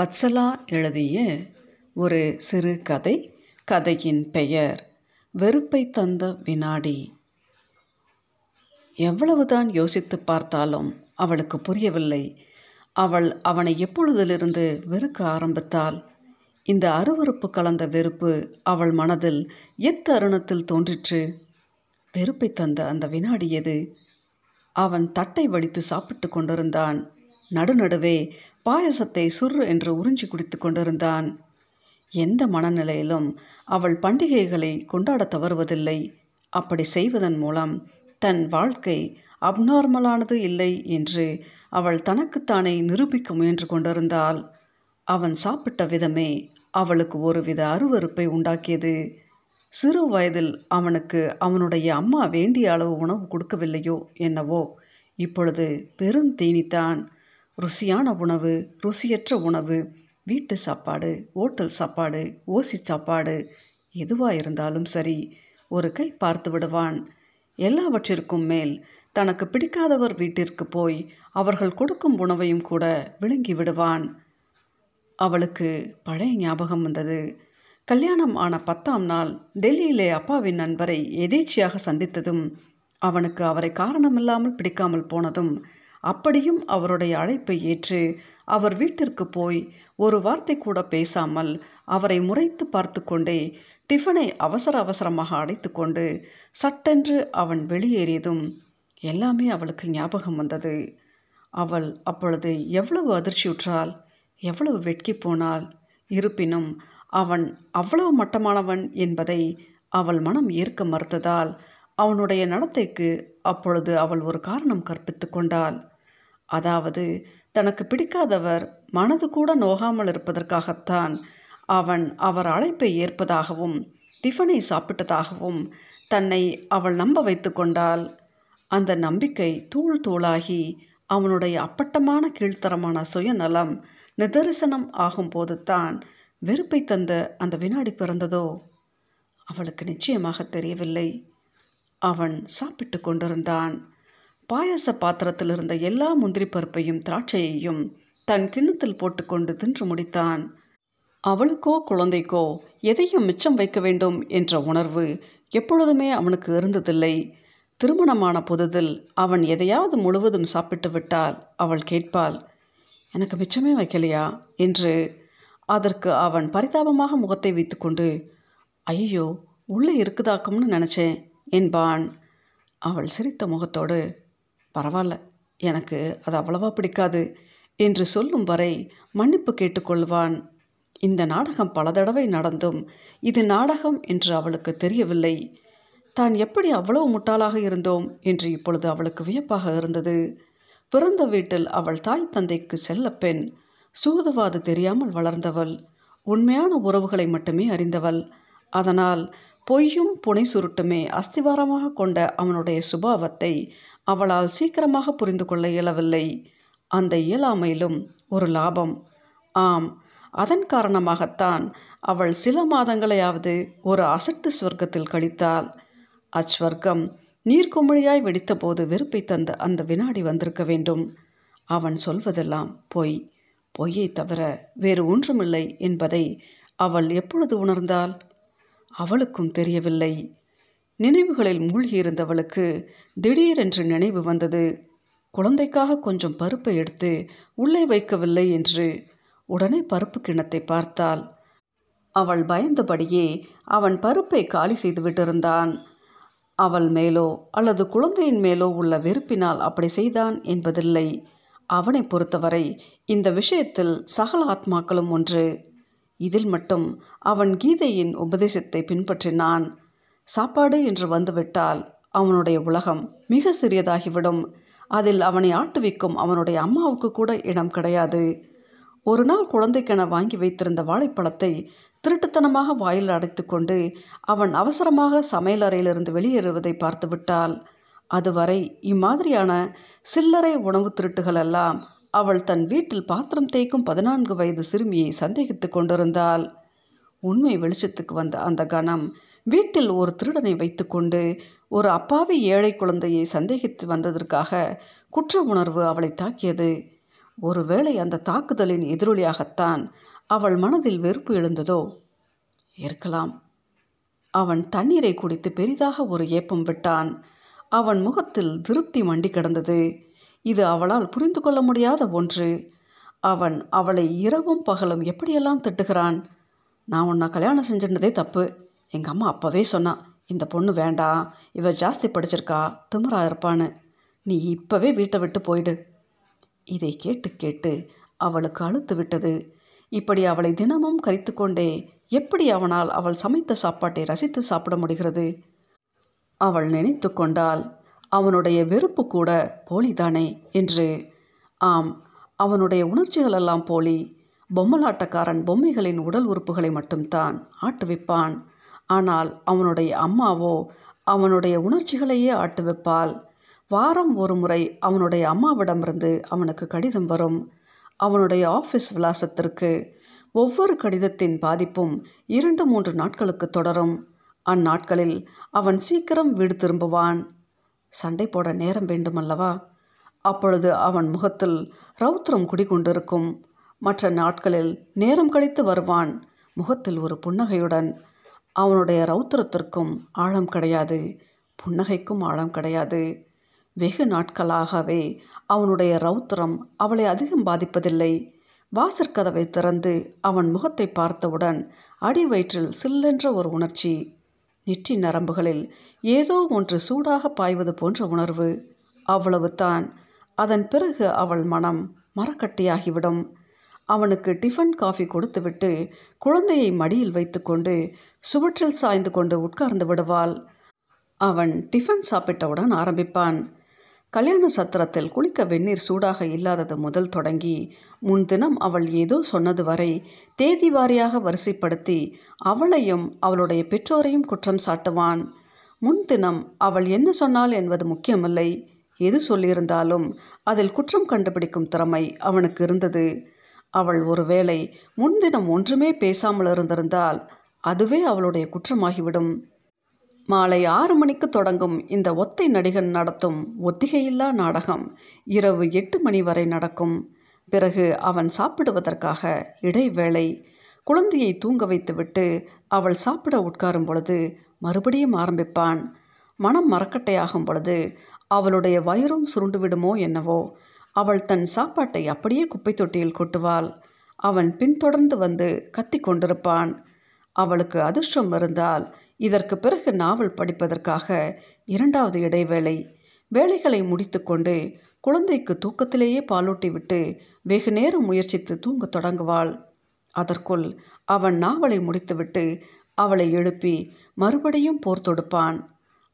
வத்சலா எழுதிய ஒரு சிறு கதை கதையின் பெயர் வெறுப்பை தந்த வினாடி எவ்வளவுதான் யோசித்து பார்த்தாலும் அவளுக்கு புரியவில்லை. அவள் அவனை எப்பொழுதிலிருந்து வெறுக்க ஆரம்பித்தாள்? இந்த அருவருப்பு கலந்த வெறுப்பு அவள் மனதில் எத்தருணத்தில் தோன்றிற்று? வெறுப்பை தந்த அந்த வினாடி எது? அவன் தட்டை வலித்து சாப்பிட்டு கொண்டிருந்தான். நடுநடுவே பாயசத்தை சுர் என்று உறிஞ்சி குடித்து கொண்டிருந்தான். எந்த மனநிலையிலும் அவள் பண்டிகைகளை கொண்டாட தவறுவதில்லை. அப்படி செய்வதன் மூலம் தன் வாழ்க்கை அப்நார்மலானது இல்லை என்று அவள் தனக்குத்தானே நிரூபிக்க முயன்று கொண்டிருந்தாள். அவன் சாப்பிட்ட விதமே அவளுக்கு ஒருவித அருவருப்பை உண்டாக்கியது. சிறு வயதில் அவனுக்கு அவனுடைய அம்மா வேண்டிய அளவு உணவு கொடுக்கவில்லையோ என்னவோ இப்பொழுது பெரும் தீனித்தான். ருசியான உணவு ருசியற்ற உணவு வீட்டு சாப்பாடு ஓட்டல் சாப்பாடு ஓசி சாப்பாடு எதுவாக இருந்தாலும் சரி ஒரு கை பார்த்து விடுவான். எல்லாவற்றிற்கும் மேல் தனக்கு பிடிக்காதவர் வீட்டிற்கு போய் அவர்கள் கொடுக்கும் உணவையும் கூட விழுங்கி விடுவான். அவளுக்கு பழைய ஞாபகம் வந்தது. கல்யாணம் ஆன பத்தாம் நாள் டெல்லியிலே அப்பாவின் நண்பரை எதேச்சியாக சந்தித்ததும் அவனுக்கு அவரை காரணமில்லாமல் பிடிக்காமல் போனதும் அப்படியும் அவருடைய அழைப்பை ஏற்று அவர் வீட்டிற்கு போய் ஒரு வார்த்தை கூட பேசாமல் அவரை முறைத்து பார்த்து கொண்டே டிஃபனை அவசர அவசரமாக அடைத்து கொண்டு சட்டென்று அவன் வெளியேறியதும் எல்லாமே அவளுக்கு ஞாபகம் வந்தது. அவள் அப்பொழுது எவ்வளவு அதிர்ச்சியுற்றாள் எவ்வளவு வெட்கி போனாள். இருப்பினும் அவன் அவ்வளவு மட்டமானவன் என்பதை அவள் மனம் ஏற்க மறுத்ததால் அவனுடைய நடத்தைக்கு அப்பொழுது அவள் ஒரு காரணம் கற்பித்து கொண்டாள். அதாவது தனக்கு பிடிக்காதவர் மனது கூட நோகாமல் இருப்பதற்காகத்தான் அவன் அவர் அழைப்பை ஏற்பதாகவும் டிஃபனை சாப்பிட்டதாகவும் தன்னை அவள் நம்ப வைத்து கொண்டால் அந்த நம்பிக்கை தூள் தூளாகி அவனுடைய அப்பட்டமான கீழ்த்தரமான சுயநலம் நிதரிசனம் ஆகும்போது தான் வெறுப்பை தந்த அந்த வினாடி பிறந்ததோ? அவளுக்கு நிச்சயமாக தெரியவில்லை. அவன் சாப்பிட்டு கொண்டிருந்தான். பாயச பாத்திரத்தில் இருந்த எல்லா முந்திரி பருப்பையும் திராட்சையையும் தன் கிண்ணத்தில் போட்டுக்கொண்டு தின்று முடித்தான். அவளுக்கோ குழந்தைக்கோ எதையும் மிச்சம் வைக்க வேண்டும் என்ற உணர்வு எப்பொழுதுமே அவனுக்கு இருந்ததில்லை. திருமணமான புதுதில் அவன் எதையாவது முழுவதும் சாப்பிட்டு விட்டால் அவள் கேட்பாள் எனக்கு மிச்சமே வைக்கலையா? என்று. அதற்கு அவன் பரிதாபமாக முகத்தை வைத்துக்கொண்டு ஐயோ உள்ளே இருக்குதாக்கும்னு நினச்சேன் என்பான். அவள் சிரித்த முகத்தோடு பரவாயில்ல எனக்கு அது அவ்வளவா பிடிக்காது என்று சொல்லும் வரை மன்னிப்பு கேட்டுக்கொள்வான். இந்த நாடகம் பல தடவை நடந்தும் இது நாடகம் என்று அவளுக்கு தெரியவில்லை. தான் எப்படி அவ்வளவு முட்டாளாக இருந்தோம் என்று இப்பொழுது அவளுக்கு வியப்பாக இருந்தது. பிறந்த வீட்டில் அவள் தாய் தந்தைக்கு செல்ல பெண் சூதுவாது தெரியாமல் வளர்ந்தவள் உண்மையான உறவுகளை மட்டுமே அறிந்தவள். அதனால் பொய்யும் புனை சுருட்டுமே அஸ்திவாரமாக கொண்ட அவனுடைய சுபாவத்தை அவளால் சீக்கிரமாக புரிந்து கொள்ள இயலவில்லை. அந்த இயலாமையிலும் ஒரு லாபம். ஆம் அதன் காரணமாகத்தான் அவள் சில மாதங்களையாவது ஒரு அசட்டு ஸ்வர்க்கத்தில் கழித்தாள். அச்வர்க்கம் நீர்க்குமிழியாய் வெடித்தபோது வெறுப்பை தந்த அந்த வினாடி வந்திருக்க வேண்டும். அவன் சொல்வதெல்லாம் பொய். பொய்யை தவிர வேறு ஒன்றுமில்லை என்பதை அவள் எப்பொழுது உணர்ந்தாள்? அவளுக்கும் தெரியவில்லை. நினைவுகளில் மூழ்கியிருந்தவளுக்கு திடீரென்று நினைவு வந்தது. குழந்தைக்காக கொஞ்சம் பருப்பை எடுத்து உள்ளே வைக்கவில்லை என்று உடனே பருப்பு கிணத்தை பார்த்தாள். அவள் பயந்தபடியே அவன் பருப்பை காலி செய்துவிட்டிருந்தான் அவள் மேலோ அல்லது குழந்தையின் மேலோ உள்ள வெறுப்பினால் அப்படி செய்தான் என்பதில்லை. அவனை பொறுத்தவரை இந்த விஷயத்தில் சகல ஆத்மாக்களும் ஒன்று. இதில் மட்டும் அவன் கீதையின் உபதேசத்தை பின்பற்றினான். சாப்பாடு என்று வந்துவிட்டால் அவனுடைய உலகம் மிக சிறியதாகிவிடும். அதில் அவனை ஆட்டுவிக்கும் அவனுடைய அம்மாவுக்கு கூட இடம் கிடையாது. ஒரு நாள் குழந்தைக்கென வாங்கி வைத்திருந்த வாழைப்பழத்தை திருட்டுத்தனமாக வாயில் அடைத்துக்கொண்டு அவன் அவசரமாக சமையலறையிலிருந்து வெளியேறுவதை பார்த்துவிட்டாள் அதுவரை இம்மாதிரியான சில்லறை உணவு திருட்டுகள் எல்லாம் அவள் தன் வீட்டில் பாத்திரம் தேய்க்கும் பதினான்கு வயது சிறுமியை சந்தேகித்து கொண்டிருந்தாள். உண்மை வெளிச்சத்துக்கு வந்த அந்த கணம் வீட்டில் ஒரு திருடனை வைத்துக்கொண்டு ஒரு அப்பாவி ஏழை குழந்தையை சந்தேகித்து வந்ததற்காக குற்ற உணர்வு அவளை தாக்கியது. ஒருவேளை அந்த தாக்குதலின் எதிரொலியாகத்தான் அவள் மனதில் வெறுப்பு எழுந்ததோ? இருக்கலாம். அவன் தண்ணீரை குடித்து பெரிதாக ஒரு ஏப்பம் விட்டான். அவன் முகத்தில் திருப்தி மண்டி கிடந்தது. இது அவளால் புரிந்து கொள்ள முடியாத ஒன்று. அவன் அவளை இரவும் பகலும் எப்படியெல்லாம் திட்டுகிறான்? நான் உன்னை கல்யாணம் செஞ்சிருந்ததே தப்பு. எங்கள் அம்மா அப்போவே சொன்னான் இந்த பொண்ணு வேண்டாம் இவ ஜாஸ்தி படிச்சிருக்கா திமிரா இருப்பான்னு. நீ இப்போவே வீட்டை விட்டு போயிடு. இதை கேட்டு கேட்டு அவளுக்கு அழுத்து விட்டது. இப்படி அவளை தினமும் கரித்து கொண்டே எப்படி அவனால் அவள் சமைத்த சாப்பாட்டை ரசித்து சாப்பிட முடிகிறது? அவள் நினைத்து கொண்டால் அவனுடைய வெறுப்பு கூட போலிதானே? என்று. ஆம் அவனுடைய உணர்ச்சிகளெல்லாம் போலி. பொம்மலாட்டக்காரன் பொம்மைகளின் உடல் உறுப்புகளை மட்டும்தான் ஆட்டுவிப்பான். ஆனால் அவனுடைய அம்மாவோ அவனுடைய உணர்ச்சிகளையே ஆட்டுவிப்பாள் வாரம் ஒரு முறை அவனுடைய அம்மாவிடமிருந்து அவனுக்கு கடிதம் வரும். அவனுடைய ஆஃபீஸ் விலாசத்திற்கு ஒவ்வொரு கடிதத்தின் பாதிப்பும் இரண்டு மூன்று நாட்களுக்கு தொடரும். அந்நாட்களில் அவன் சீக்கிரம் வீடு திரும்புவான். சண்டை போட நேரம் வேண்டுமல்லவா? அப்பொழுது அவன் முகத்தில் ரௌத்திரம் குடிகொண்டிருக்கும். மற்ற நாட்களில் நேரம் கழித்து வருவான். முகத்தில் ஒரு புன்னகையுடன் அவனுடைய ரௌத்திரத்திற்கும் ஆழம் கிடையாது புன்னகைக்கும் ஆழம் கிடையாது. வெகு நாட்களாகவே அவனுடைய ரௌத்திரம் அவளை அதிகம் பாதிப்பதில்லை. வாசற்கதவை திறந்து அவன் முகத்தை பார்த்தவுடன் அடி வயிற்றில் சில்லென்ற ஒரு உணர்ச்சி. நெற்றி நரம்புகளில் ஏதோ ஒன்று சூடாக பாய்வது போன்ற உணர்வு. அவ்வளவு தான் அதன் பிறகு அவள் மனம் மரக்கட்டியாகிவிடும். அவனுக்கு டிஃபன் காஃபி கொடுத்துவிட்டு குழந்தையை மடியில் வைத்துக்கொண்டு சுவற்றில் சாய்ந்து கொண்டு உட்கார்ந்து விடுவாள். அவன் டிஃபன் சாப்பிட்டவுடன் ஆரம்பிப்பான். கல்யாண சத்திரத்தில் குளிக்க வெந்நீர் சூடாக இல்லாதது முதல் தொடங்கி முன்தினம் அவள் ஏதோ சொன்னது வரை தேதி வாரியாக வரிசைப்படுத்தி அவளையும் அவளுடைய பெற்றோரையும் குற்றம் சாட்டுவான். முன்தினம் அவள் என்ன சொன்னாள் என்பது முக்கியமில்லை. எது சொல்லியிருந்தாலும் அதில் குற்றம் கண்டுபிடிக்கும் திறமை அவனுக்கு இருந்தது. அவள் ஒருவேளை முன்தினம் ஒன்றுமே பேசாமல் இருந்திருந்தால் அதுவே அவளுடைய குற்றமாகிவிடும். மாலை ஆறு மணிக்கு தொடங்கும் இந்த ஒத்தை நடிகன் நடத்தும் ஒத்திகையில்லா நாடகம் இரவு எட்டு மணி வரை நடக்கும். பிறகு அவன் சாப்பிடுவதற்காக இடைவேளை குழந்தையை தூங்க வைத்துவிட்டு அவள் சாப்பிட உட்காரும் பொழுது மறுபடியும் ஆரம்பிப்பான். மனம் மரக்கட்டையாகும் பொழுது அவளுடைய வயிறும் சுருண்டு விடுமோ என்னவோ அவள் தன் சாப்பாட்டை அப்படியே குப்பை தொட்டியில் கொட்டுவாள். அவன் பின்தொடர்ந்து வந்து கத்தி கொண்டிருப்பான். அவளுக்கு அதிர்ஷ்டம் இருந்தால் இதற்கு பிறகு நாவல் படிப்பதற்காக இரண்டாவது இடைவேளை. வேலைகளை முடித்துக்கொண்டு குழந்தைக்கு தூக்கத்திலேயே பாலூட்டிவிட்டு வெகு நேரம் முயற்சித்து தூங்கத் தொடங்குவாள். அதற்குள் அவன் நாவலை முடித்துவிட்டு அவளை எழுப்பி மறுபடியும் போர் தொடுப்பான்.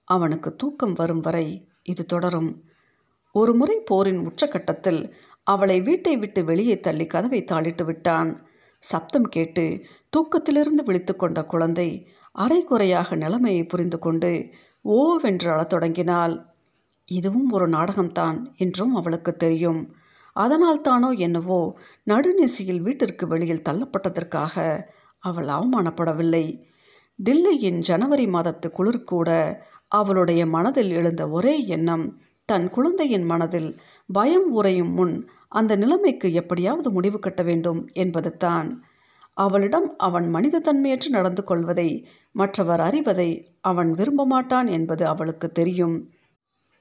அவனுக்கு தூக்கம் வரும் வரை இது தொடரும். ஒரு முறை போரின் உச்சக்கட்டத்தில் அவளை வீட்டை விட்டு வெளியே தள்ளி கதவை தாளிட்டு விட்டான். சப்தம் கேட்டு தூக்கத்திலிருந்து விழித்து கொண்ட குழந்தை அரைகுறையாக நிலைமையை புரிந்து கொண்டு ஓவென்று அழத் தொடங்கினாள். இதுவும் ஒரு நாடகம்தான் என்றும் அவளுக்கு தெரியும். அதனால் தானோ என்னவோ நடுநிசியில் வீட்டிற்கு வெளியில் தள்ளப்பட்டதற்காக அவள் அவமானப்படவில்லை. டில்லியின் ஜனவரி மாதத்து குளிர் கூட அவளுடைய மனதில் எழுந்த ஒரே எண்ணம் தன் குழந்தையின் மனதில் பயம் உறையும் முன் அந்த நிலைமைக்கு எப்படியாவது முடிவு கட்ட வேண்டும் என்பது தான். அவளிடம் அவன் மனித தன்மையற்று நடந்து கொள்வதை மற்றவர் அறிவதை அவன் விரும்ப மாட்டான் என்பது அவளுக்கு தெரியும்.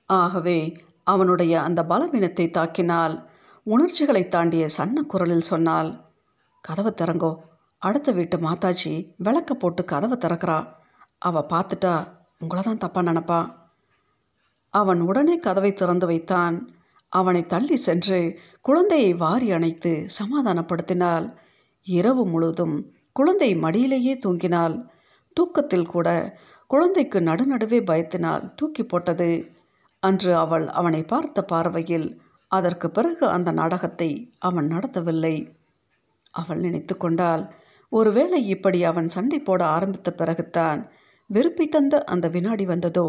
ஆகவே அவனுடைய அந்த பலவீனத்தை தாக்கினால் உணர்ச்சிகளை தாண்டிய சன்ன குரலில் சொன்னால் கதவை திறங்கோ அடுத்த வீட்டு மாதாஜி விளக்க போட்டு கதவை திறக்கிறா. அவ பார்த்துட்டா உங்களை தான் தப்பாக நினப்பா. அவன் உடனே கதவை திறந்து வைத்தான். அவனை தள்ளி சென்று குழந்தையை வாரி அணைத்து சமாதானப்படுத்தினாள். இரவு முழுதும் குழந்தை மடியிலேயே தூங்கினாள். தூக்கத்தில் கூட குழந்தைக்கு நடுநடுவே பயத்தினால் தூக்கி போட்டது. அன்று அவள் அவனை பார்த்த பார்வையில் அதற்கு பிறகு அந்த நாடகத்தை அவன் நடத்தவில்லை. அவள் நினைத்து கொண்டாள் ஒருவேளை இப்படி அவன் சண்டை போட ஆரம்பித்த பிறகுத்தான் விருப்பி தந்த அந்த வினாடி வந்ததோ?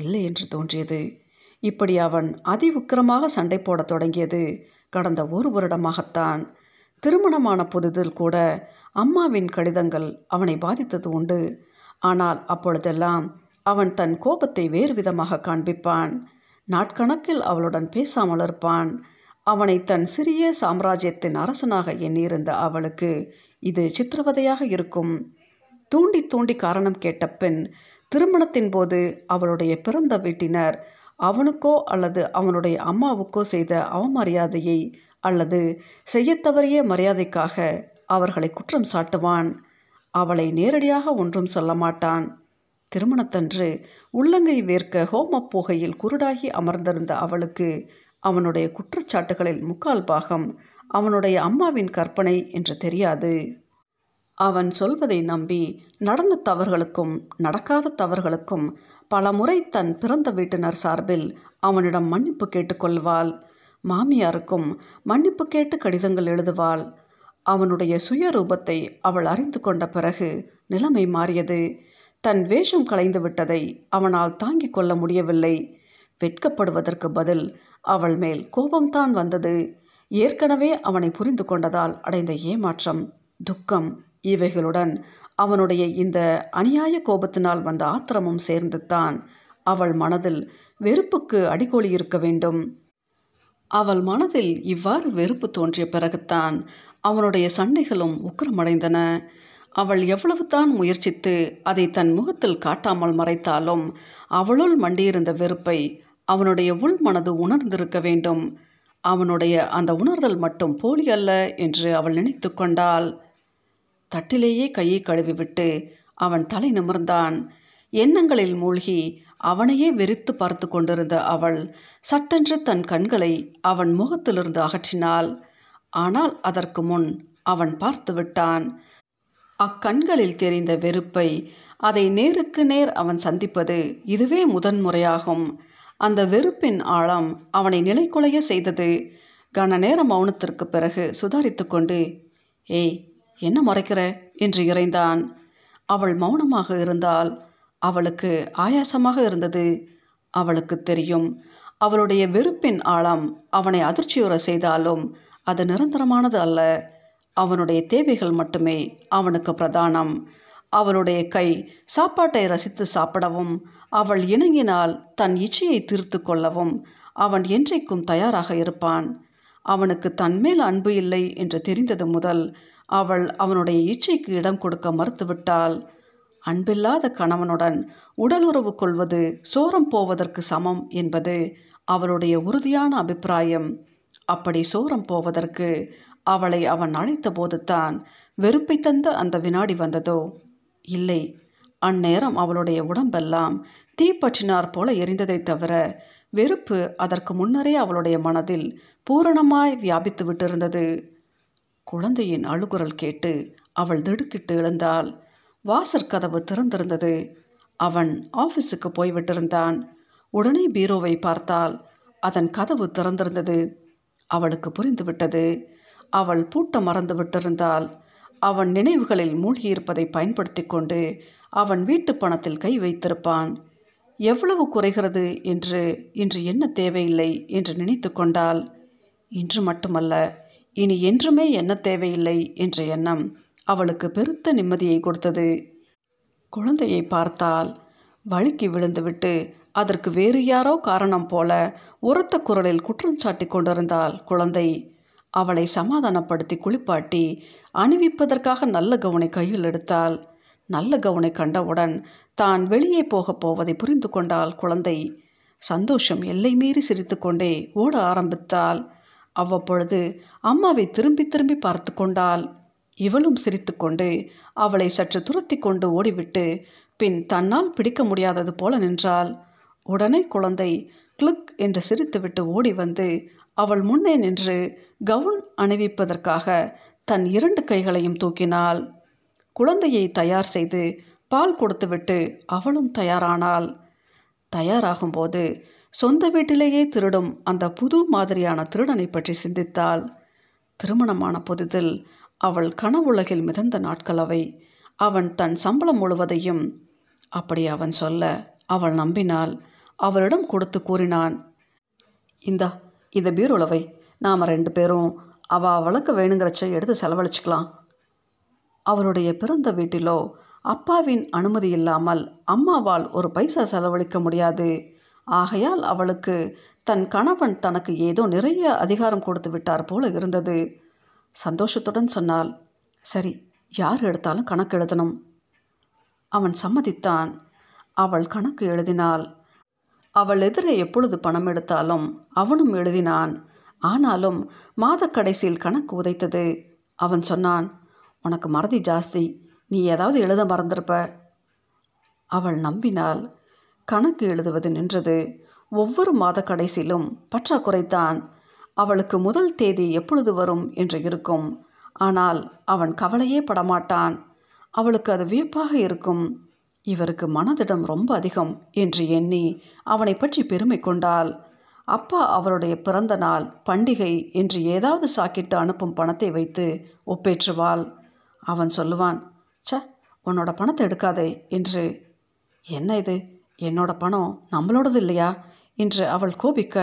இல்லை என்று தோன்றியது. இப்படி அவன் அதி உக்கிரமாக சண்டை போடத் தொடங்கியது. கடந்த ஒரு வருடமாகத்தான். திருமணமான புதிதில் கூட அம்மாவின் கடிதங்கள் அவனை பாதித்தது உண்டு. ஆனால் அப்பொழுதெல்லாம் அவன் தன் கோபத்தை வேறு விதமாக காண்பிப்பான். நாட்கணக்கில் அவளுடன் பேசாமல் இருப்பான். அவனை தன் சிறிய சாம்ராஜ்யத்தின் அரசனாக எண்ணியிருந்த அவளுக்கு இது சித்திரவதையாக இருக்கும். தூண்டி தூண்டி காரணம் கேட்ட பின் திருமணத்தின் போது அவளுடைய பிறந்த வீட்டினர் அவனுக்கோ அல்லது அவனுடைய அம்மாவுக்கோ செய்த அவமரியாதையை அல்லது செய்யத் தவறிய மரியாதைக்காக அவர்களை குற்றம் சாட்டுவான். அவளை நேரடியாக ஒன்றும் சொல்ல மாட்டான். திருமணத்தன்று உள்ளங்கை வேர்க்க ஹோமப் புகையில் குருடாகி அமர்ந்திருந்த அவளுக்கு அவனுடைய குற்றச்சாட்டுகளில் முக்கால் பாகம் அவனுடைய அம்மாவின் கற்பனை என்று தெரியாது. அவன் சொல்வதை நம்பி நடந்த தவறுகளுக்கும் நடக்காத தவறுகளுக்கும் பல முறை தன் பிறந்த வீட்டினர் சார்பில் அவனிடம் மன்னிப்பு கேட்டுக்கொள்வாள். மாமியாருக்கும் மன்னிப்பு கேட்டு கடிதங்கள் எழுதுவாள். அவனுடைய சுயரூபத்தை அவள் அறிந்து கொண்ட பிறகு நிலைமை மாறியது. தன் வேஷம் கலைந்து விட்டதை அவனால் தாங்கிக் கொள்ள முடியவில்லை. வெட்கப்படுவதற்கு பதில் அவள் மேல் கோபம்தான் வந்தது. ஏற்கனவே அவனை புரிந்து கொண்டதால் அடைந்த ஏமாற்றம் துக்கம் இவைகளுடன் அவனுடைய இந்த அநியாய கோபத்தினால் வந்த ஆத்திரமும் சேர்ந்து தான் அவள் மனதில் வெறுப்புக்கு அடிகோலி இருக்க வேண்டும். அவள் மனதில் இவ்வாறு வெறுப்பு தோன்றிய பிறகுத்தான் அவனுடைய சண்டைகளும் உக்கிரமடைந்தன. அவள் எவ்வளவுதான் முயற்சித்து அதை தன் முகத்தில் காட்டாமல் மறைத்தாலும் அவளுள் மண்டியிருந்த வெறுப்பை அவனுடைய உள் மனது உணர்ந்திருக்க வேண்டும். அவனுடைய அந்த உணர்தல் மட்டும் போலி அல்ல என்று அவள் நினைத்து கொண்டாள். தட்டிலேயே கையை கழுவிவிட்டு அவன் தலை நிமிர்ந்தான். எண்ணங்களில் மூழ்கி அவனையே வெறித்து பார்த்து கொண்டிருந்த அவள் சட்டென்று தன் கண்களை அவன் முகத்திலிருந்து அகற்றினாள். ஆனால் அதற்கு முன் அவன் பார்த்து விட்டான். அக்கண்களில் தெரிந்த வெறுப்பை அதை நேருக்கு நேர் அவன் சந்திப்பது இதுவே முதன்முறையாகும். அந்த வெறுப்பின் ஆழம் அவனை நிலைக்குலைய செய்தது. கன நேர மௌனத்திற்கு பிறகு சுதாரித்து கொண்டு ஏய் என்ன மறைக்கிற? என்று இறைந்தான். அவள் மௌனமாக இருந்தால் அவளுக்கு ஆயாசமாக இருந்தது. அவளுக்கு தெரியும் அவளுடைய வெறுப்பின் ஆழம் அவனை அதிர்ச்சியுற செய்தாலும் அது நிரந்தரமானது அல்ல. அவனுடைய தேவைகள் மட்டுமே அவனுக்கு பிரதானம். அவளுடைய கை சாப்பாட்டை ரசித்து சாப்பிடவும் அவள் இணங்கினால் தன் இச்சையை தீர்த்து கொள்ளவும் அவன் என்றைக்கும் தயாராக இருப்பான். அவனுக்கு தன்மேல் அன்பு இல்லை என்று தெரிந்தது முதல் அவள் அவனுடைய இச்சைக்கு இடம் கொடுக்க மறுத்துவிட்டாள். அன்பில்லாத கணவனுடன் உடலுறவு கொள்வது சோரம் போவதற்கு சமம் என்பது அவளுடைய உறுதியான அபிப்பிராயம். அப்படி சோரம் போவதற்கு அவளை அவன் அழைத்தபோது தான் வெறுப்பை தந்த அந்த வினாடி வந்ததோ? இல்லை. அந்நேரம் அவளுடைய உடம்பெல்லாம் தீப்பற்றினார் போல எரிந்ததை தவிர வெறுப்பு அதற்கு முன்னரே அவளுடைய மனதில் பூரணமாய் வியாபித்து விட்டிருந்தது. குழந்தையின் அழுகுரல் கேட்டு அவள் திடுக்கிட்டு எழுந்தாள். வாசற்கதவு திறந்திருந்தது. அவன் ஆஃபீஸுக்கு போய்விட்டிருந்தான். உடனே பீரோவை பார்த்தால் அதன் கதவு திறந்திருந்தது. அவளுக்கு புரிந்துவிட்டது. அவள் பூட்ட மறந்து விட்டிருந்தால் அவன் நினைவுகளில் மூழ்கியிருப்பதை பயன்படுத்தி கொண்டு அவன் வீட்டு பணத்தில் கை வைத்திருப்பான். எவ்வளவு குறைகிறது என்று இன்று என்ன தேவையில்லை? என்று நினைத்து கொண்டாள். இன்று மட்டுமல்ல. இனி என்றுமே என்ன தேவையில்லை என்ற எண்ணம் அவளுக்கு பெருத்த நிம்மதியை கொடுத்தது. குழந்தையை பார்த்தால் வழுக்கி விழுந்துவிட்டு அதற்கு வேறு யாரோ காரணம் போல உரத்த குரலில் குற்றம் சாட்டி கொண்டிருந்தாள் குழந்தை. அவளை சமாதானப்படுத்தி குளிப்பாட்டி அணிவிப்பதற்காக நல்ல கவுனை கையில் எடுத்தாள். நல்ல கவுனை கண்டவுடன் தான் வெளியே போகப் போவதை புரிந்து கொண்டாள் குழந்தை. சந்தோஷம் எல்லை மீறி சிரித்துக்கொண்டே ஓட ஆரம்பித்தாள். அவ்வப்பொழுது அம்மாவை திரும்பி திரும்பி பார்த்து கொண்டாள். இவளும் சிரித்துக்கொண்டு அவளை சற்று துரத்தி கொண்டு ஓடிவிட்டு பின் தன்னால் பிடிக்க முடியாதது போல நின்றாள். உடனே குழந்தை கிளிக் என்று சிரித்துவிட்டு ஓடி வந்து அவள் முன்னே நின்று கவுன் அணிவிப்பதற்காக தன் இரண்டு கைகளையும் தூக்கினாள். குழந்தையை தயார் செய்து பால் கொடுத்துவிட்டு அவளும் தயாரானாள். தயாராகும்போது சொந்த வீட்டிலேயே திருடும் அந்த புது மாதிரியான திருடனை பற்றி சிந்தித்தாள். திருமணமான புதிதில் அவள் கனவுலகில் மிதந்த நாட்கள் அவை. அவன் தன் சம்பளம் முழுவதையும் அப்படி அவன் சொல்ல அவள் நம்பினாள். அவளிடம் கொடுத்து கூறினான் இந்தா இந்த பீரோலவை நாம் ரெண்டு பேரும் அவள் அவளுக்கு வேணுங்கிறச்ச எடுத்து செலவழிச்சுக்கலாம். அவளுடைய பிறந்த வீட்டிலோ அப்பாவின் அனுமதி இல்லாமல் அம்மாவால் ஒரு பைசா செலவழிக்க முடியாது. ஆகையால் அவளுக்கு தன் கணவன் தனக்கு ஏதோ நிறைய அதிகாரம் கொடுத்து விட்டார் போல இருந்தது. சந்தோஷத்துடன் சொன்னாள் சரி யார் எடுத்தாலும் கணக்கு எழுதணும். அவன் சம்மதித்தான். அவள் கணக்கு எழுதினாள். அவள் எதிரே எப்பொழுது பணம் எடுத்தாலும் அவனும் எழுதினான். ஆனாலும் மாத கடைசியில் கணக்கு உதைத்தது. அவன் சொன்னான் உனக்கு மறதி ஜாஸ்தி. நீ ஏதாவது எழுத மறந்திருப்ப. அவள் நம்பினாள். கணக்கு எழுதுவது நின்றது. ஒவ்வொரு மாத கடைசியிலும் பற்றாக்குறைத்தான் அவளுக்கு முதல் தேதி எப்பொழுது வரும் என்று இருக்கும். ஆனால் அவன் கவலையே படமாட்டான். அவளுக்கு அது வியப்பாக இருக்கும். இவருக்கு மனதிடம் ரொம்ப அதிகம் என்று எண்ணி அவனை பற்றி பெருமை கொண்டாள். அப்பா அவருடைய பிறந்த நாள் பண்டிகை என்று ஏதாவது சாக்கிட்டு அனுப்பும் பணத்தை வைத்து ஒப்பேற்றுவாள். அவன் சொல்லுவான் ச உன்னோட பணத்தை எடுக்காதே என்று. என்ன இது? என்னோட பணம் நம்மளோடது இல்லையா? என்று அவள் கோபிக்க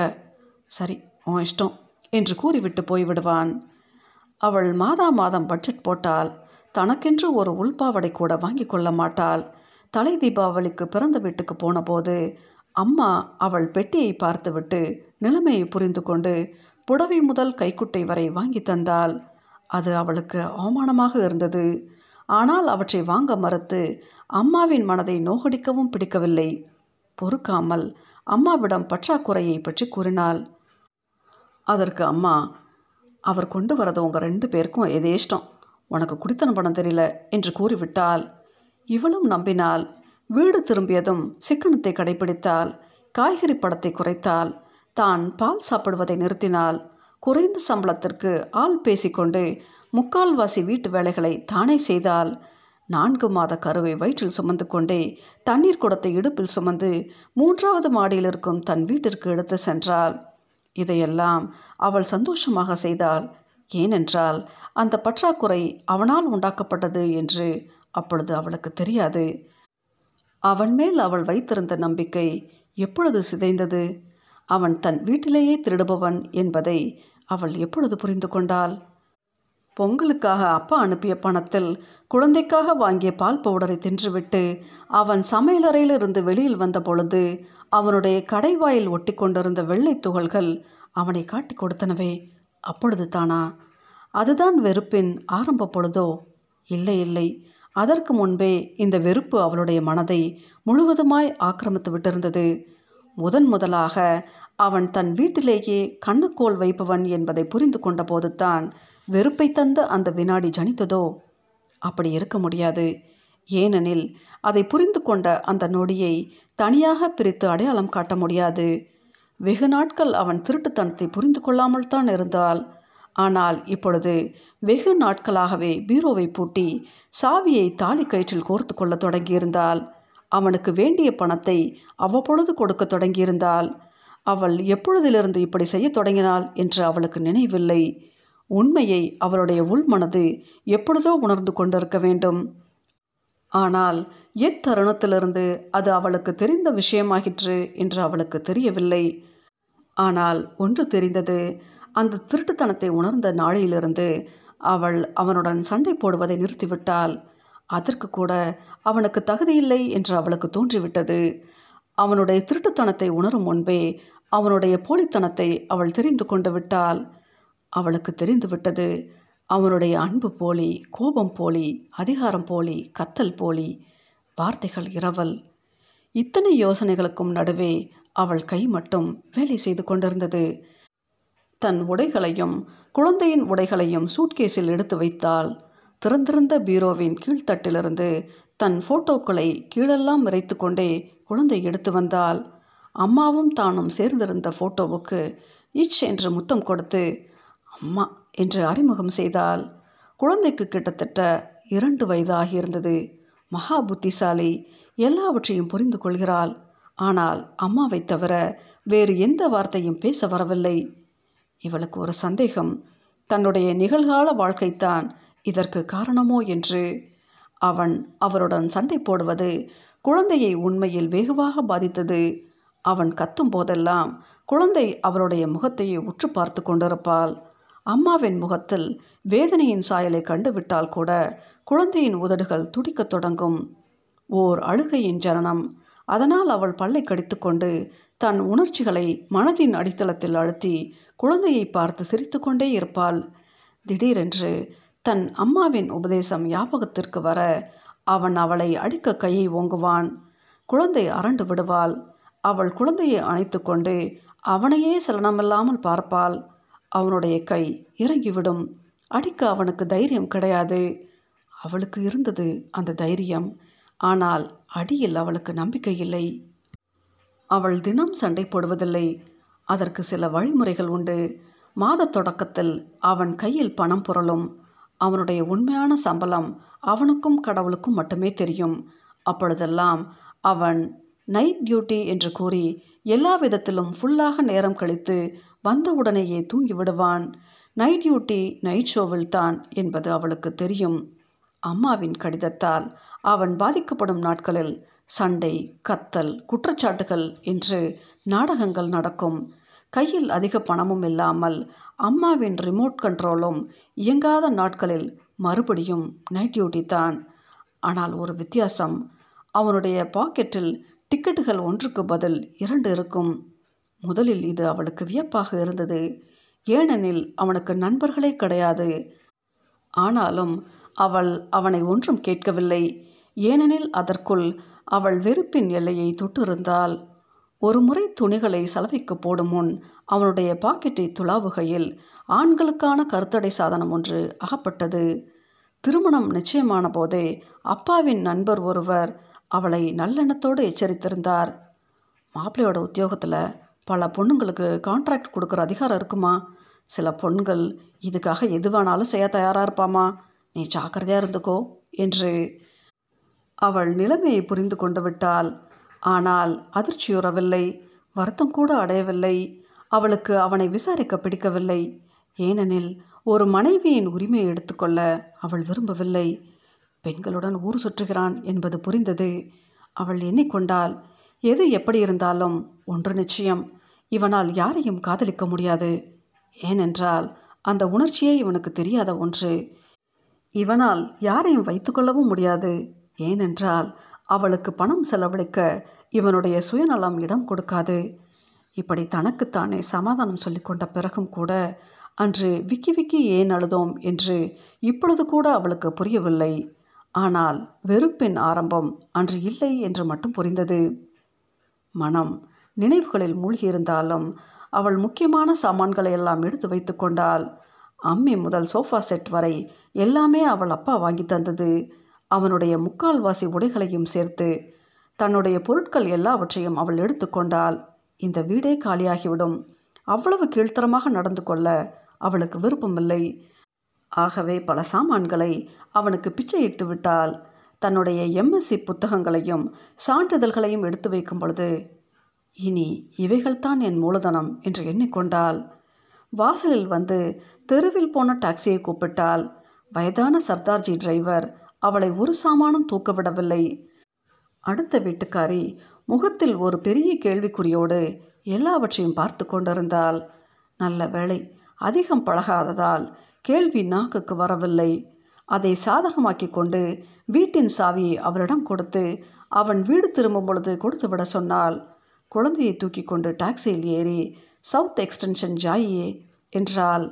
சரி உன் இஷ்டம் என்று கூறிவிட்டு போய்விடுவான். அவள் மாதா மாதம் பட்ஜெட் போட்டால் தனக்கென்று ஒரு உள்பாவடை கூட வாங்கி கொள்ள மாட்டாள். தலை தீபாவளிக்கு பிறந்த வீட்டுக்கு போனபோது அம்மா அவள் பெட்டியை பார்த்துவிட்டு நிலைமையை புரிந்து கொண்டு புடவை முதல் கைக்குட்டை வரை வாங்கி தந்தாள். அது அவளுக்கு அவமானமாக இருந்தது. ஆனால் அவற்றை வாங்க மறுத்து அம்மாவின் மனதை நோகடிக்கவும் பிடிக்கவில்லை. பொறுக்காமல் அம்மாவிடம் பற்றாக்குறையை பற்றி கூறினாள். அதற்கு அம்மா அவர் கொண்டு வரது உங்கள் ரெண்டு பேருக்கும் எதேஷ்டம் உனக்கு குடித்தனம் பணம் தெரியல என்று கூறிவிட்டாள். இவளும் நம்பினாள். வீடு திரும்பியதும் சிக்கனத்தை கடைபிடித்தாள். காய்கறி படத்தை குறைத்தாள். தான் பால் சாப்பிடுவதை நிறுத்தினாள். குறைந்த சம்பளத்திற்கு ஆள் பேசிக்கொண்டு முக்கால்வாசி வீட்டு வேலைகளை தானே செய்தாள். நான்கு மாத கருவை வயிற்றில் சுமந்து கொண்டே தண்ணீர் குடத்தை இடுப்பில் சுமந்து மூன்றாவது மாடியில் இருக்கும் தன் வீட்டிற்கு எடுத்து சென்றாள். இதையெல்லாம் அவள் சந்தோஷமாக செய்தாள். ஏனென்றால் அந்த பற்றாக்குறை அவனால் உண்டாக்கப்பட்டது என்று அப்பொழுது அவளுக்கு தெரியாது. அவன் மேல் அவள் வைத்திருந்த நம்பிக்கை எப்பொழுது சிதைந்தது? அவன் தன் வீட்டிலேயே திருடுபவன் என்பதை அவள் எப்பொழுது புரிந்து கொண்டாள்? பொங்கலுக்காக அப்பா அனுப்பிய பணத்தில் குழந்தைக்காக வாங்கிய பால் பவுடரை தின்றுவிட்டு அவன் சமையலறையிலிருந்து வெளியில் வந்த பொழுது அவனுடைய கடைவாயில் ஒட்டி கொண்டிருந்த வெள்ளை துகள்கள் அவனை காட்டி கொடுத்தனவே. அப்பொழுது தானா அதுதான் வெறுப்பின் ஆரம்ப பொழுதோ? இல்லை இல்லை. அதற்கு முன்பே இந்த வெறுப்பு அவளுடைய மனதை முழுவதுமாய் ஆக்கிரமித்து விட்டிருந்தது முதன் முதலாக அவன் தன் வீட்டிலேயே கண்ணுக்கோள் வைப்பவன் என்பதை புரிந்து கொண்ட போதுதான் வெறுப்பை தந்த அந்த வினாடி ஜனித்ததோ? அப்படி இருக்க முடியாது. ஏனெனில் அதை புரிந்து கொண்ட அந்த நொடியை தனியாக பிரித்து அடையாளம் காட்ட முடியாது. வெகு நாட்கள் அவன் திருட்டுத்தனத்தை புரிந்து கொள்ளாமல் தான் இருந்தால். ஆனால் இப்பொழுது வெகு நாட்களாகவே பீரோவை பூட்டி சாவியை தாலி கயிற்றில் கோர்த்து கொள்ள தொடங்கியிருந்தால் அவனுக்கு வேண்டிய பணத்தை அவ்வப்பொழுது கொடுக்க தொடங்கியிருந்தால் அவள் எப்பொழுதிலிருந்து இப்படி செய்ய தொடங்கினாள் என்று அவளுக்கு நினைவில்லை. உண்மையை அவளுடைய உள்மனது எப்பொழுதோ உணர்ந்து கொண்டிருக்க வேண்டும். ஆனால் எத்தருணத்திலிருந்து அது அவளுக்கு தெரிந்த விஷயமாகிற்று என்று அவளுக்கு தெரியவில்லை. ஆனால் ஒன்று தெரிந்தது அந்த திருட்டுத்தனத்தை உணர்ந்த நாளிலிருந்து அவள் அவனுடன் சண்டை போடுவதை நிறுத்திவிட்டாள். அதற்கு கூட அவனுக்கு தகுதியில்லை என்று அவளுக்கு தோன்றிவிட்டது. அவனுடைய திருட்டுத்தனத்தை உணரும் முன்பே அவனுடைய போலித்தனத்தை அவள் தெரிந்து கொண்டு விட்டால் அவளுக்கு தெரிந்துவிட்டது அவனுடைய அன்பு போலி கோபம் போலி அதிகாரம் போலி கத்தல் போலி வார்த்தைகள் இரவல். இத்தனை யோசனைகளுக்கும் நடுவே அவள் கை மட்டும் வேலை செய்து கொண்டிருந்தது. தன் உடைகளையும் குழந்தையின் உடைகளையும் சூட்கேஸில் எடுத்து வைத்தால் திறந்திருந்த பீரோவின் கீழ்த்தட்டிலிருந்து தன் ஃபோட்டோக்களை கீழெல்லாம் விரைத்து கொண்டே குழந்தை எடுத்து வந்தாள். அம்மாவும் தானும் சேர்ந்திருந்த ஃபோட்டோவுக்கு இச் என்று முத்தம் கொடுத்து அம்மா என்று அறிமுகம் செய்தால் குழந்தைக்கு கிட்டத்தட்ட இரண்டு வயதாகியிருந்தது. மகா புத்திசாலி எல்லாவற்றையும் புரிந்து கொள்கிறாள். ஆனால் அம்மாவை தவிர வேறு எந்த வார்த்தையும் பேச வரவில்லை. இவளுக்கு ஒரு சந்தேகம். தன்னுடைய நிகழ்கால வாழ்க்கைத்தான் இதற்கு காரணமோ என்று. அவன் அவருடன் சண்டை போடுவது குழந்தையை உண்மையில் வெகுவாக பாதித்தது. அவன் கத்தும் போதெல்லாம் குழந்தை அவருடைய முகத்தையே உற்று பார்த்து கொண்டிருப்பாள். அம்மாவின் முகத்தில் வேதனையின் சாயலை கண்டுவிட்டால் கூட குழந்தையின் உதடுகள் துடிக்கத் தொடங்கும். ஓர் அழுகையின் ஜனனம். அதனால் அவள் பல்லை கடித்துக்கொண்டு தன் உணர்ச்சிகளை மனதின் அடித்தளத்தில் அழுத்தி குழந்தையை பார்த்து சிரித்துக்கொண்டே இருப்பாள். திடீரென்று தன் அம்மாவின் உபதேசம் ஞாபகத்திற்கு வர அவன் அவளை அடிக்க கையை ஓங்குவான். குழந்தை அரண்டு விடுவாள். அவள் குழந்தையை அணைத்து கொண்டு அவனையே சலனமில்லாமல் பார்ப்பாள். அவனுடைய கை இறங்கிவிடும். அடிக்க அவனுக்கு தைரியம் கிடையாது. அவளுக்கு இருந்தது அந்த தைரியம். ஆனால் அடியில் அவளுக்கு நம்பிக்கை இல்லை. அவள் தினம் சண்டை போடுவதில்லை. அதற்கு சில வழிமுறைகள் உண்டு. மாத தொடக்கத்தில் அவன் கையில் பணம் புரளும் அவனுடைய உண்மையான சம்பளம் அவனுக்கும் கடவுளுக்கும் மட்டுமே தெரியும். அப்பொழுதெல்லாம் அவன் நைட் டியூட்டி என்று கூறி எல்லா விதத்திலும் ஃபுல்லாக நேரம் கழித்து வந்தவுடனேயே தூங்கி விடுவான் நைட் டியூட்டி நைட் ஷோவில் தான் என்பது அவளுக்கு தெரியும். அம்மாவின் கடிதத்தால் அவன் பாதிக்கப்படும் நாட்களில் சண்டை கத்தல் குற்றச்சாட்டுகள் என்று நாடகங்கள் நடக்கும். கையில் அதிக பணமும் இல்லாமல் அம்மாவின் ரிமோட் கண்ட்ரோலும் இயங்காத நாட்களில் மறுபடியும் நைட் டியூட்டி தான். ஆனால் ஒரு வித்தியாசம் அவனுடைய பாக்கெட்டில் டிக்கெட்டுகள் ஒன்றுக்கு பதில் இரண்டு இருக்கும். முதலில் இது அவளுக்கு வியப்பாக இருந்தது. ஏனெனில் அவனுக்கு நண்பர்களே கிடையாது. ஆனாலும் அவள் அவனை ஒன்றும் கேட்கவில்லை. ஏனெனில் அதற்குள் அவள் வெறுப்பின் எல்லையை தொட்டிருந்தாள். ஒரு முறை துணிகளை சலவைக்கு போடும் முன் அவனுடைய பாக்கெட்டை துளாவுகையில் ஆண்களுக்கான கருத்தடை சாதனம் ஒன்று அகப்பட்டது. திருமணம் நிச்சயமான போதே அப்பாவின் நண்பர் ஒருவர் அவளை நல்லெண்ணத்தோடு எச்சரித்திருந்தார். மாப்பிள்ளையோட உத்தியோகத்தில் பல பொண்ணுங்களுக்கு கான்ட்ராக்ட் கொடுக்குற அதிகாரம் இருக்குமா? சில பொண்கள் இதுக்காக எது வேணாலும் செய்ய தயாராக இருப்பாமா? நீ ஜாக்கிரதையாக இருந்துக்கோ என்று அவள் நிலைமையை புரிந்து கொண்டு விட்டாள். ஆனால் அதிர்ச்சியுறவில்லை வருத்தம் கூட அடையவில்லை. அவளுக்கு அவனை விசாரிக்க பிடிக்கவில்லை. ஏனெனில் ஒரு மனைவியின் உரிமையை எடுத்துக்கொள்ள அவள் விரும்பவில்லை. பெண்களுடன் ஊர் சுற்றுகிறான் என்பது புரிந்தது. அவள் எண்ணிக்கொண்டால் எது எப்படி இருந்தாலும் ஒன்று நிச்சயம். இவனால் யாரையும் காதலிக்க முடியாது. ஏனென்றால் அந்த உணர்ச்சியே இவனுக்கு தெரியாத ஒன்று. இவனால் யாரையும் வைத்துக்கொள்ளவும் முடியாது. ஏனென்றால் அவளுக்கு பணம் செலவழிக்க இவனுடைய சுயநலம் இடம் கொடுக்காது. இப்படி தனக்குத்தானே சமாதானம் சொல்லிக்கொண்ட பிறகும் கூட அன்று விக்கி விக்கி ஏன் அழுதோம் என்று இப்பொழுது கூட அவளுக்கு புரியவில்லை. ஆனால் வெறுப்பின் ஆரம்பம் அன்று இல்லை என்று மட்டும் புரிந்தது. மனம் நினைவுகளில் மூழ்கியிருந்தாலும் அவள் முக்கியமான சாமான்களை எல்லாம் எடுத்து வைத்து கொண்டாள். அம்மி முதல் சோஃபா செட் வரை எல்லாமே அவள் அப்பா வாங்கி தந்தது. அவனுடைய முக்கால்வாசி உடைகளையும் சேர்த்து தன்னுடைய பொருட்கள் எல்லாவற்றையும் அவள் எடுத்துக்கொண்டாள் இந்த வீடே காலியாகிவிடும். அவ்வளவு கீழ்த்தரமாக நடந்து கொள்ள அவளுக்கு விருப்பமில்லை. ஆகவே பல சாமான்களை அவனுக்கு பிச்சையிட்டு விட்டால் தன்னுடைய எம்எஸ்சி புத்தகங்களையும் சான்றிதழ்களையும் எடுத்து வைக்கும் பொழுது இனி இவைகள்தான் என் மூலதனம் என்று எண்ணிக்கொண்டால் வாசலில் வந்து தெருவில் போன டாக்ஸியை கூப்பிட்டால் வயதான சர்தார்ஜி டிரைவர் அவளை ஒரு சாமானும் தூக்கவிடவில்லை அடுத்த வீட்டுக்காரி முகத்தில் ஒரு பெரிய கேள்விக்குறியோடு எல்லாவற்றையும் பார்த்து கொண்டிருந்தால் நல்ல வேளை அதிகம் பழகாததால் கேள்வி நாக்குக்கு வரவில்லை. அதை சாதகமாக்கி கொண்டு வீட்டின் சாவியை அவரிடம் கொடுத்து அவன் வீடு திரும்பும் பொழுது கொடுத்து விட சொன்னாள். குழந்தையை தூக்கி கொண்டு டாக்ஸியில் ஏறி சவுத் எக்ஸ்டென்ஷன் ஜாயியே என்றாள்.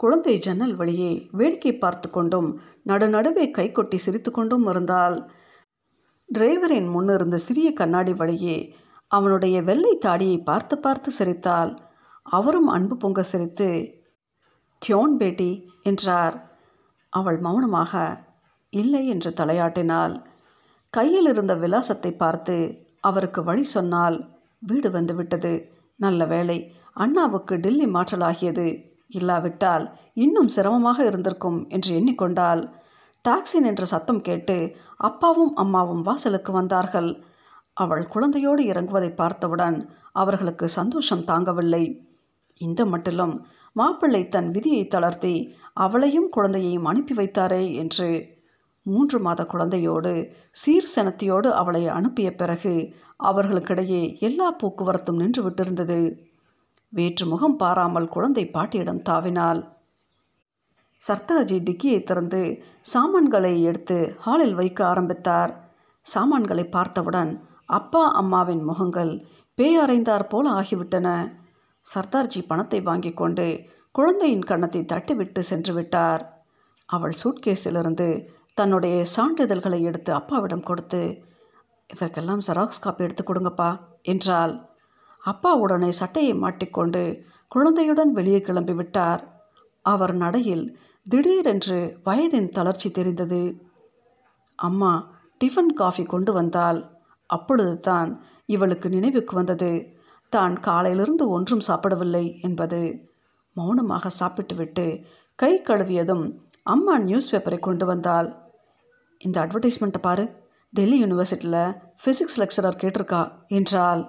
குழந்தை ஜன்னல் வழியே வேடிக்கை பார்த்து கொண்டும் நடுநடுவே கைகொட்டி சிரித்து கொண்டும் இருந்தால் டிரைவரின் முன்னிருந்த சிறிய கண்ணாடி வழியே அவனுடைய வெள்ளை தாடியை பார்த்து பார்த்து சிரித்தாள். அவரும் அன்பு பொங்க சிரித்து கியோன் பேட்டி என்றார். அவள் மௌனமாக இல்லை என்று தலையாட்டினாள். கையில் இருந்த விலாசத்தை பார்த்து அவருக்கு வழி சொன்னால் வீடு வந்துவிட்டது நல்ல வேளை அண்ணாவுக்கு டில்லி மாற்றலாகியது. இல்லாவிட்டால் இன்னும் சிரமமாக இருந்திருக்கும் என்று எண்ணிக்கொண்டால் டாக்ஸி நின்ற சத்தம் கேட்டு அப்பாவும் அம்மாவும் வாசலுக்கு வந்தார்கள். அவள் குழந்தையோடு இறங்குவதை பார்த்தவுடன் அவர்களுக்கு சந்தோஷம் தாங்கவில்லை. இந்த மட்டிலும் மாப்பிள்ளை தன் விதியை தளர்த்தி அவளையும் குழந்தையையும் அனுப்பி வைத்தாரே என்று. மூன்று மாத குழந்தையோடு சீர் செனத்தியோடு அவளை அனுப்பிய பிறகு அவர்களுக்கிடையே எல்லா போக்குவரத்தும் நின்று விட்டிருந்தது. வேற்று முகம் பாராமல் குழந்தை பாட்டியிடம் தாவினாள். சர்தார்ஜி டிக்கியை திறந்து சாமான்களை எடுத்து ஹாலில் வைக்க ஆரம்பித்தார். சாமான்களை பார்த்தவுடன் அப்பா அம்மாவின் முகங்கள் பேயறைந்தார் போல ஆகிவிட்டன. சர்தார்ஜி பணத்தை வாங்கி கொண்டு குழந்தையின் கன்னத்தை தட்டிவிட்டு சென்று விட்டார். அவள் சூட்கேஸிலிருந்து தன்னுடைய சான்றிதழ்களை எடுத்து அப்பாவிடம் கொடுத்து இதற்கெல்லாம் ஜெராக்ஸ் காப்பி எடுத்து கொடுங்கப்பா என்றாள். அப்பா உடனே சட்டையை மாட்டிக்கொண்டு குழந்தையுடன் வெளியே கிளம்பி விட்டார். அவர் நடையில் திடீரென்று வயதின் தளர்ச்சி தெரிந்தது. அம்மா டிஃபன் காஃபி கொண்டு வந்தால். அப்பொழுது தான் இவளுக்கு நினைவுக்கு வந்தது. தான் காலையிலிருந்து ஒன்றும் சாப்பிடவில்லை என்பது மௌனமாக சாப்பிட்டுவிட்டு கை கழுவியதும் அம்மா நியூஸ் பேப்பரை கொண்டு வந்தாள். இந்த அட்வர்டைஸ்மெண்ட்டை பாரு டெல்லி யூனிவர்சிட்டியில் ஃபிசிக்ஸ் லெக்சரர் கேட்டிருக்கா என்றாள்.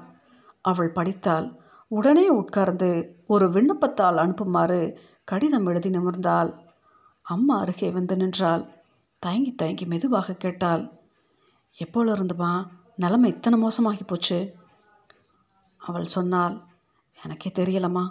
அவள் படித்தாள். உடனே உட்கார்ந்து ஒரு விண்ணப்பத்தால் அனுப்புமாறு கடிதம் எழுதி நிமிர்ந்தாள். அம்மா அருகே வந்து நின்றாள். தயங்கி தயங்கி மெதுவாக கேட்டாள். எப்போல இருந்துமா நிலைமை இத்தனை மோசமாகி போச்சு. அவள் சொன்னாள் எனக்கே தெரியலம்மா.